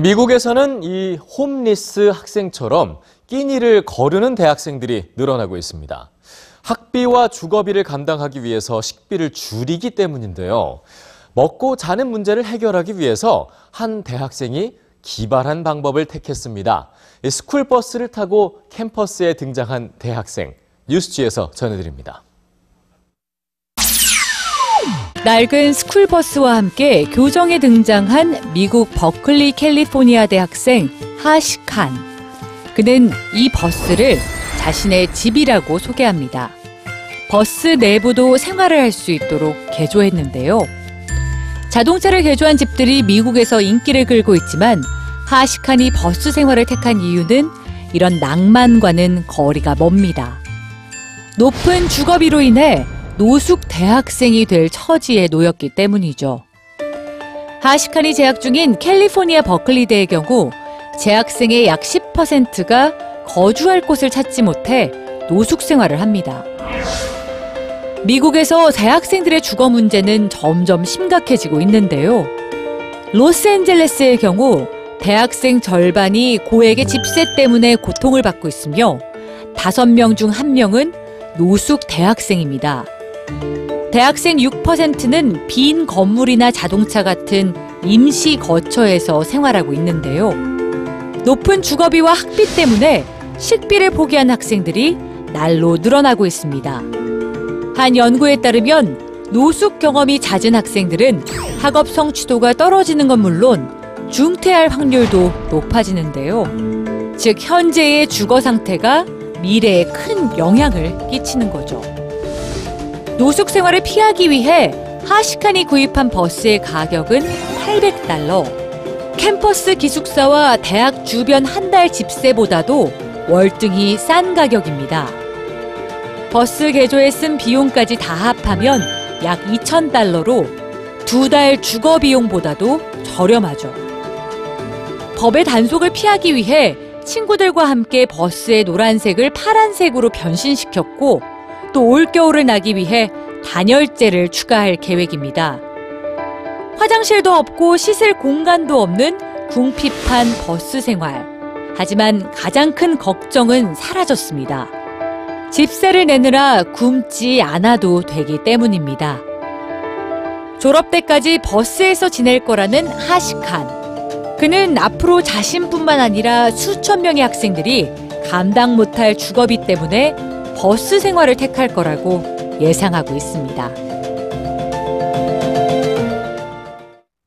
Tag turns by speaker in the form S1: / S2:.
S1: 미국에서는 이 홈리스 학생처럼 끼니를 거르는 대학생들이 늘어나고 있습니다. 학비와 주거비를 감당하기 위해서 식비를 줄이기 때문인데요. 먹고 자는 문제를 해결하기 위해서 한 대학생이 기발한 방법을 택했습니다. 이 스쿨버스를 타고 캠퍼스에 등장한 대학생. 뉴스지에서 전해드립니다.
S2: 낡은 스쿨버스와 함께 교정에 등장한 미국 버클리 캘리포니아 대학생 하시칸. 그는 이 버스를 자신의 집이라고 소개합니다. 버스 내부도 생활을 할 수 있도록 개조했는데요. 자동차를 개조한 집들이 미국에서 인기를 끌고 있지만 하시칸이 버스 생활을 택한 이유는 이런 낭만과는 거리가 멉니다. 높은 주거비로 인해 노숙 대학생이 될 처지에 놓였기 때문이죠. 하시칸이 재학 중인 캘리포니아 버클리대의 경우 재학생의 약 10%가 거주할 곳을 찾지 못해 노숙 생활을 합니다. 미국에서 대학생들의 주거 문제는 점점 심각해지고 있는데요. 로스앤젤레스의 경우 대학생 절반이 고액의 집세 때문에 고통을 받고 있으며 다섯 명 중 한 명은 노숙 대학생입니다. 대학생 6%는 빈 건물이나 자동차 같은 임시 거처에서 생활하고 있는데요. 높은 주거비와 학비 때문에 식비를 포기한 학생들이 날로 늘어나고 있습니다. 한 연구에 따르면 노숙 경험이 잦은 학생들은 학업 성취도가 떨어지는 건 물론 중퇴할 확률도 높아지는데요. 즉, 현재의 주거 상태가 미래에 큰 영향을 끼치는 거죠. 노숙 생활을 피하기 위해 하시칸이 구입한 버스의 가격은 800달러. 캠퍼스 기숙사와 대학 주변 한 달 집세보다도 월등히 싼 가격입니다. 버스 개조에 쓴 비용까지 다 합하면 약 2,000달러로 두 달 주거 비용보다도 저렴하죠. 법의 단속을 피하기 위해 친구들과 함께 버스의 노란색을 파란색으로 변신시켰고 또 올겨울을 나기 위해 단열재를 추가할 계획입니다. 화장실도 없고 씻을 공간도 없는 궁핍한 버스 생활. 하지만 가장 큰 걱정은 사라졌습니다. 집세를 내느라 굶지 않아도 되기 때문입니다. 졸업 때까지 버스에서 지낼 거라는 하시칸. 그는 앞으로 자신뿐만 아니라 수천 명의 학생들이 감당 못할 주거비 때문에 버스 생활을 택할 거라고 예상하고 있습니다.